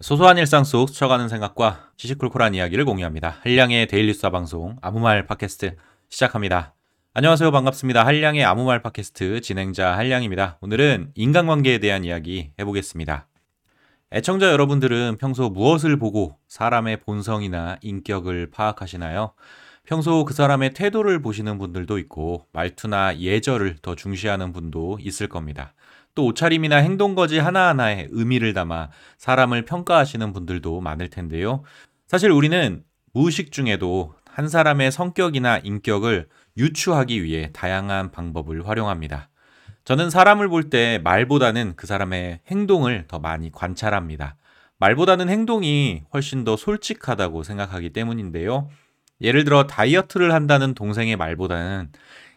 소소한 일상 속 스쳐가는 생각과 시시콜콜한 이야기를 공유합니다. 한량의 데일리 수사 방송 아무 말 팟캐스트 시작합니다. 안녕하세요. 반갑습니다. 한량의 아무 말 팟캐스트 진행자 한량입니다. 오늘은 인간관계에 대한 이야기 해보겠습니다. 애청자 여러분들은 평소 무엇을 보고 사람의 본성이나 인격을 파악하시나요? 평소 그 사람의 태도를 보시는 분들도 있고 말투나 예절을 더 중시하는 분도 있을 겁니다. 또 옷차림이나 행동거지 하나하나에 의미를 담아 사람을 평가하시는 분들도 많을 텐데요. 사실 우리는 무의식 중에도 한 사람의 성격이나 인격을 유추하기 위해 다양한 방법을 활용합니다. 저는 사람을 볼 때 말보다는 그 사람의 행동을 더 많이 관찰합니다. 말보다는 행동이 훨씬 더 솔직하다고 생각하기 때문인데요. 예를 들어 다이어트를 한다는 동생의 말보다는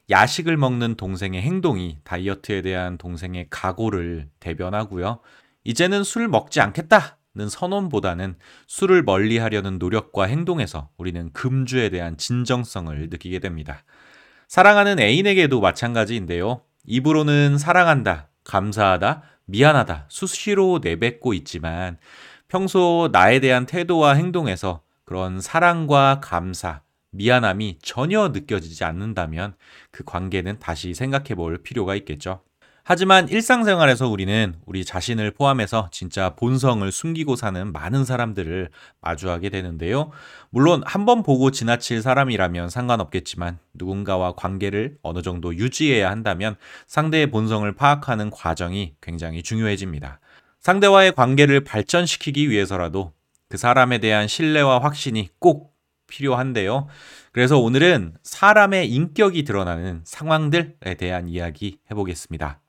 야식을 먹는 동생의 행동이 다이어트에 대한 동생의 각오를 대변하고요. 이제는 술 먹지 않겠다는 선언보다는 술을 멀리 하려는 노력과 행동에서 우리는 금주에 대한 진정성을 느끼게 됩니다. 사랑하는 애인에게도 마찬가지인데요. 입으로는 사랑한다, 감사하다, 미안하다 수시로 내뱉고 있지만 평소 나에 대한 태도와 행동에서 그런 사랑과 감사, 미안함이 전혀 느껴지지 않는다면 그 관계는 다시 생각해 볼 필요가 있겠죠. 하지만 일상생활에서 우리는 우리 자신을 포함해서 진짜 본성을 숨기고 사는 많은 사람들을 마주하게 되는데요. 물론 한 번 보고 지나칠 사람이라면 상관없겠지만 누군가와 관계를 어느 정도 유지해야 한다면 상대의 본성을 파악하는 과정이 굉장히 중요해집니다. 상대와의 관계를 발전시키기 위해서라도 그 사람에 대한 신뢰와 확신이 꼭 필요한데요. 그래서 오늘은 사람의 인격이 드러나는 상황들에 대한 이야기 해보겠습니다.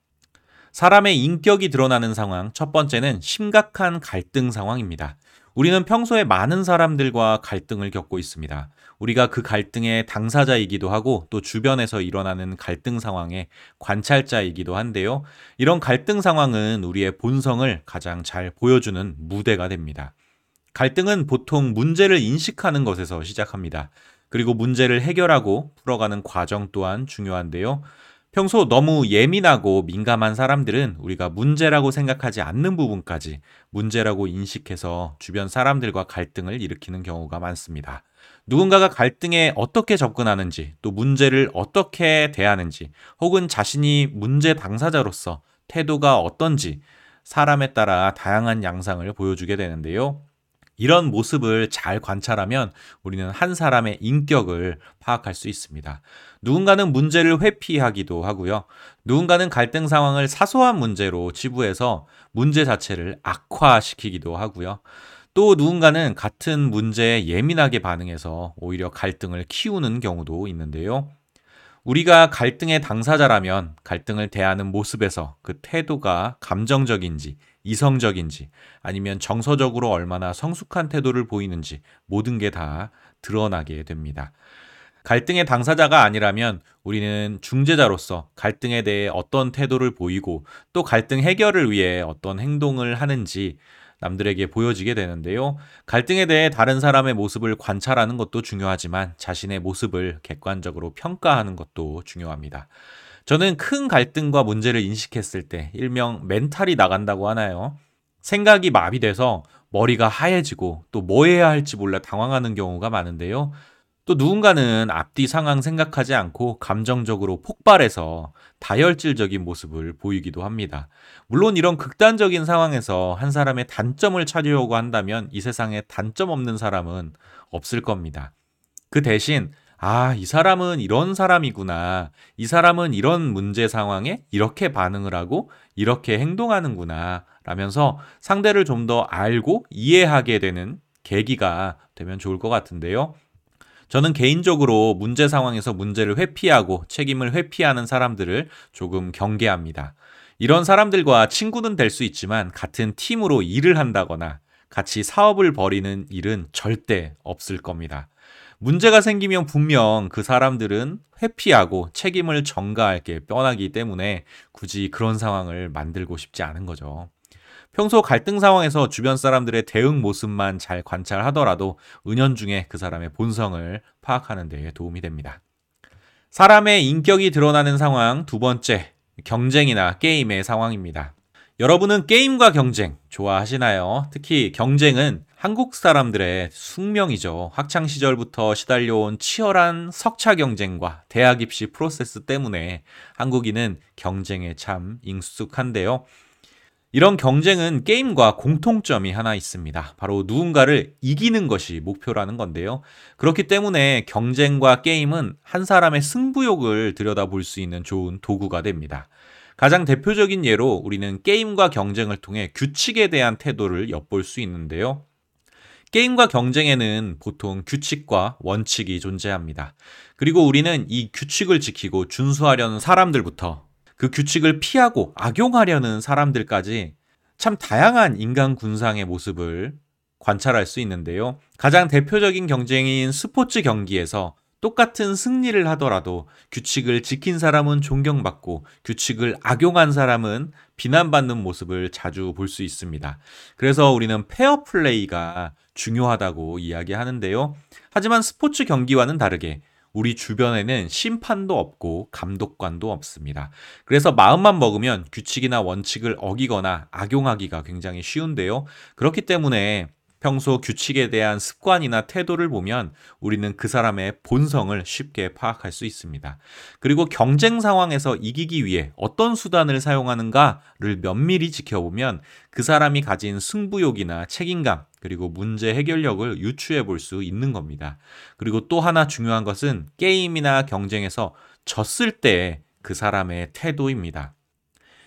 사람의 인격이 드러나는 상황, 첫 번째는 심각한 갈등 상황입니다. 우리는 평소에 많은 사람들과 갈등을 겪고 있습니다. 우리가 그 갈등의 당사자이기도 하고 또 주변에서 일어나는 갈등 상황의 관찰자이기도 한데요. 이런 갈등 상황은 우리의 본성을 가장 잘 보여주는 무대가 됩니다. 갈등은 보통 문제를 인식하는 것에서 시작합니다. 그리고 문제를 해결하고 풀어가는 과정 또한 중요한데요. 평소 너무 예민하고 민감한 사람들은 우리가 문제라고 생각하지 않는 부분까지 문제라고 인식해서 주변 사람들과 갈등을 일으키는 경우가 많습니다. 누군가가 갈등에 어떻게 접근하는지, 또 문제를 어떻게 대하는지, 혹은 자신이 문제 당사자로서 태도가 어떤지 사람에 따라 다양한 양상을 보여주게 되는데요. 이런 모습을 잘 관찰하면 우리는 한 사람의 인격을 파악할 수 있습니다. 누군가는 문제를 회피하기도 하고요. 누군가는 갈등 상황을 사소한 문제로 치부해서 문제 자체를 악화시키기도 하고요. 또 누군가는 같은 문제에 예민하게 반응해서 오히려 갈등을 키우는 경우도 있는데요. 우리가 갈등의 당사자라면 갈등을 대하는 모습에서 그 태도가 감정적인지 이성적인지 아니면 정서적으로 얼마나 성숙한 태도를 보이는지 모든 게 다 드러나게 됩니다. 갈등의 당사자가 아니라면 우리는 중재자로서 갈등에 대해 어떤 태도를 보이고 또 갈등 해결을 위해 어떤 행동을 하는지 남들에게 보여지게 되는데요. 갈등에 대해 다른 사람의 모습을 관찰하는 것도 중요하지만 자신의 모습을 객관적으로 평가하는 것도 중요합니다. 저는 큰 갈등과 문제를 인식했을 때 일명 멘탈이 나간다고 하나요? 생각이 마비돼서 머리가 하얘지고 또 뭐 해야 할지 몰라 당황하는 경우가 많은데요. 또 누군가는 앞뒤 상황 생각하지 않고 감정적으로 폭발해서 다혈질적인 모습을 보이기도 합니다. 물론 이런 극단적인 상황에서 한 사람의 단점을 찾으려고 한다면 이 세상에 단점 없는 사람은 없을 겁니다. 그 대신 아, 이 사람은 이런 사람이구나. 이 사람은 이런 문제 상황에 이렇게 반응을 하고 이렇게 행동하는구나. 라면서 상대를 좀 더 알고 이해하게 되는 계기가 되면 좋을 것 같은데요. 저는 개인적으로 문제 상황에서 문제를 회피하고 책임을 회피하는 사람들을 조금 경계합니다. 이런 사람들과 친구는 될 수 있지만 같은 팀으로 일을 한다거나 같이 사업을 벌이는 일은 절대 없을 겁니다. 문제가 생기면 분명 그 사람들은 회피하고 책임을 전가할 게 뻔하기 때문에 굳이 그런 상황을 만들고 싶지 않은 거죠. 평소 갈등 상황에서 주변 사람들의 대응 모습만 잘 관찰하더라도 은연중에 그 사람의 본성을 파악하는 데 도움이 됩니다. 사람의 인격이 드러나는 상황 두 번째, 경쟁이나 게임의 상황입니다. 여러분은 게임과 경쟁 좋아하시나요? 특히 경쟁은 한국 사람들의 숙명이죠. 학창 시절부터 시달려온 치열한 석차 경쟁과 대학 입시 프로세스 때문에 한국인은 경쟁에 참 익숙한데요. 이런 경쟁은 게임과 공통점이 하나 있습니다. 바로 누군가를 이기는 것이 목표라는 건데요. 그렇기 때문에 경쟁과 게임은 한 사람의 승부욕을 들여다볼 수 있는 좋은 도구가 됩니다. 가장 대표적인 예로 우리는 게임과 경쟁을 통해 규칙에 대한 태도를 엿볼 수 있는데요. 게임과 경쟁에는 보통 규칙과 원칙이 존재합니다. 그리고 우리는 이 규칙을 지키고 준수하려는 사람들부터 그 규칙을 피하고 악용하려는 사람들까지 참 다양한 인간 군상의 모습을 관찰할 수 있는데요. 가장 대표적인 경쟁인 스포츠 경기에서 똑같은 승리를 하더라도 규칙을 지킨 사람은 존경받고 규칙을 악용한 사람은 비난받는 모습을 자주 볼 수 있습니다. 그래서 우리는 페어 플레이가 중요하다고 이야기하는데요. 하지만 스포츠 경기와는 다르게 우리 주변에는 심판도 없고 감독관도 없습니다. 그래서 마음만 먹으면 규칙이나 원칙을 어기거나 악용하기가 굉장히 쉬운데요. 그렇기 때문에 평소 규칙에 대한 습관이나 태도를 보면 우리는 그 사람의 본성을 쉽게 파악할 수 있습니다. 그리고 경쟁 상황에서 이기기 위해 어떤 수단을 사용하는가를 면밀히 지켜보면 그 사람이 가진 승부욕이나 책임감, 그리고 문제 해결력을 유추해 볼 수 있는 겁니다. 그리고 또 하나 중요한 것은 게임이나 경쟁에서 졌을 때 그 사람의 태도입니다.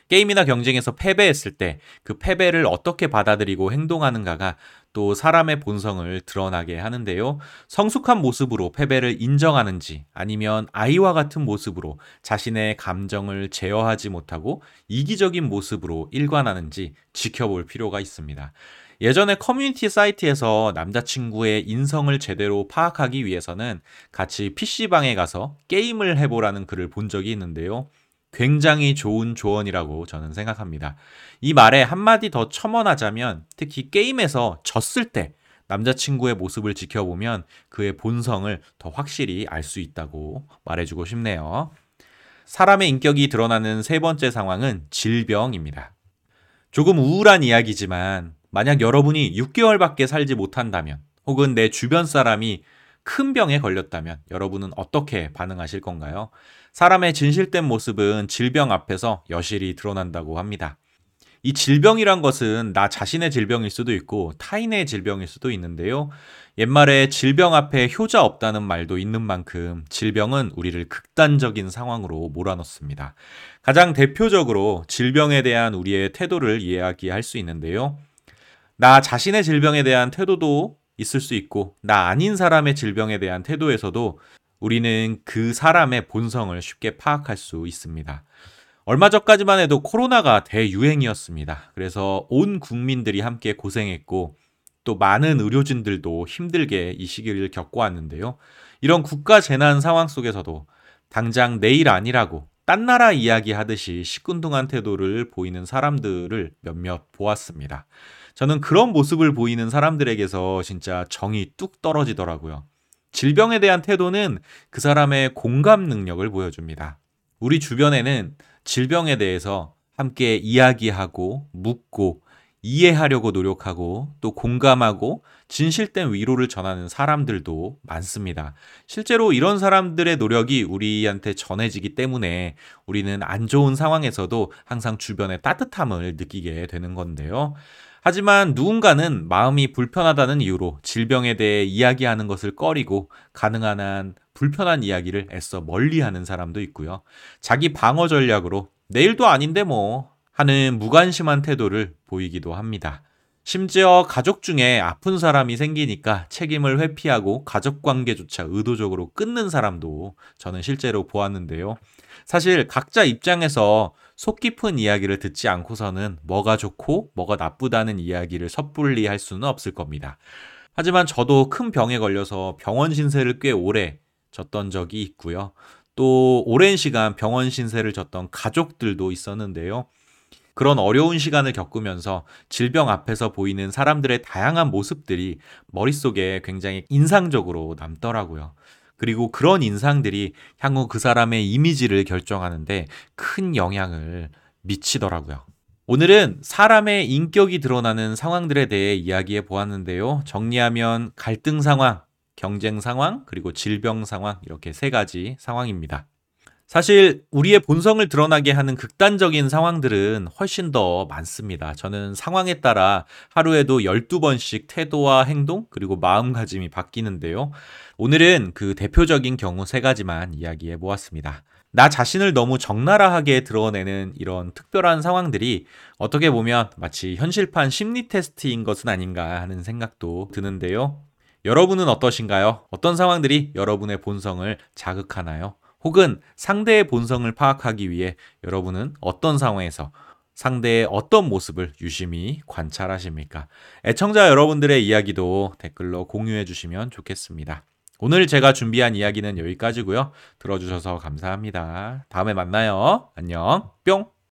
게임이나 경쟁에서 패배했을 때 그 패배를 어떻게 받아들이고 행동하는가가 또 사람의 본성을 드러나게 하는데요. 성숙한 모습으로 패배를 인정하는지 아니면 아이와 같은 모습으로 자신의 감정을 제어하지 못하고 이기적인 모습으로 일관하는지 지켜볼 필요가 있습니다. 예전에 커뮤니티 사이트에서 남자친구의 인성을 제대로 파악하기 위해서는 같이 PC방에 가서 게임을 해보라는 글을 본 적이 있는데요. 굉장히 좋은 조언이라고 저는 생각합니다. 이 말에 한마디 더 첨언하자면 특히 게임에서 졌을 때 남자친구의 모습을 지켜보면 그의 본성을 더 확실히 알 수 있다고 말해주고 싶네요. 사람의 인격이 드러나는 세 번째 상황은 질병입니다. 조금 우울한 이야기지만 만약 여러분이 6개월밖에 살지 못한다면 혹은 내 주변 사람이 큰 병에 걸렸다면 여러분은 어떻게 반응하실 건가요? 사람의 진실된 모습은 질병 앞에서 여실히 드러난다고 합니다. 이 질병이란 것은 나 자신의 질병일 수도 있고 타인의 질병일 수도 있는데요. 옛말에 질병 앞에 효자 없다는 말도 있는 만큼 질병은 우리를 극단적인 상황으로 몰아넣습니다. 가장 대표적으로 질병에 대한 우리의 태도를 이야기할 수 있는데요. 나 자신의 질병에 대한 태도도 있을 수 있고, 나 아닌 사람의 질병에 대한 태도에서도 우리는 그 사람의 본성을 쉽게 파악할 수 있습니다. 얼마 전까지만 해도 코로나가 대유행이었습니다. 그래서 온 국민들이 함께 고생했고 또 많은 의료진들도 힘들게 이 시기를 겪어왔는데요. 이런 국가 재난 상황 속에서도 당장 내일 아니라고 딴 나라 이야기 하듯이 시큰둥한 태도를 보이는 사람들을 몇몇 보았습니다. 저는 그런 모습을 보이는 사람들에게서 진짜 정이 뚝 떨어지더라고요. 질병에 대한 태도는 그 사람의 공감 능력을 보여줍니다. 우리 주변에는 질병에 대해서 함께 이야기하고 묻고 이해하려고 노력하고 또 공감하고 진실된 위로를 전하는 사람들도 많습니다. 실제로 이런 사람들의 노력이 우리한테 전해지기 때문에 우리는 안 좋은 상황에서도 항상 주변의 따뜻함을 느끼게 되는 건데요. 하지만 누군가는 마음이 불편하다는 이유로 질병에 대해 이야기하는 것을 꺼리고 가능한 한 불편한 이야기를 애써 멀리하는 사람도 있고요. 자기 방어 전략으로 내일도 아닌데 뭐 하는 무관심한 태도를 보이기도 합니다. 심지어 가족 중에 아픈 사람이 생기니까 책임을 회피하고 가족 관계조차 의도적으로 끊는 사람도 저는 실제로 보았는데요. 사실 각자 입장에서 속 깊은 이야기를 듣지 않고서는 뭐가 좋고 뭐가 나쁘다는 이야기를 섣불리 할 수는 없을 겁니다. 하지만 저도 큰 병에 걸려서 병원 신세를 꽤 오래 졌던 적이 있고요. 또 오랜 시간 병원 신세를 졌던 가족들도 있었는데요. 그런 어려운 시간을 겪으면서 질병 앞에서 보이는 사람들의 다양한 모습들이 머릿속에 굉장히 인상적으로 남더라고요. 그리고 그런 인상들이 향후 그 사람의 이미지를 결정하는데 큰 영향을 미치더라고요. 오늘은 사람의 인격이 드러나는 상황들에 대해 이야기해 보았는데요. 정리하면 갈등 상황, 경쟁 상황, 그리고 질병 상황, 이렇게 세 가지 상황입니다. 사실 우리의 본성을 드러나게 하는 극단적인 상황들은 훨씬 더 많습니다. 저는 상황에 따라 하루에도 12번씩 태도와 행동, 그리고 마음가짐이 바뀌는데요. 오늘은 그 대표적인 경우 세 가지만 이야기해 보았습니다. 나 자신을 너무 적나라하게 드러내는 이런 특별한 상황들이 어떻게 보면 마치 현실판 심리 테스트인 것은 아닌가 하는 생각도 드는데요. 여러분은 어떠신가요? 어떤 상황들이 여러분의 본성을 자극하나요? 혹은 상대의 본성을 파악하기 위해 여러분은 어떤 상황에서 상대의 어떤 모습을 유심히 관찰하십니까? 애청자 여러분들의 이야기도 댓글로 공유해 주시면 좋겠습니다. 오늘 제가 준비한 이야기는 여기까지고요. 들어주셔서 감사합니다. 다음에 만나요. 안녕. 뿅.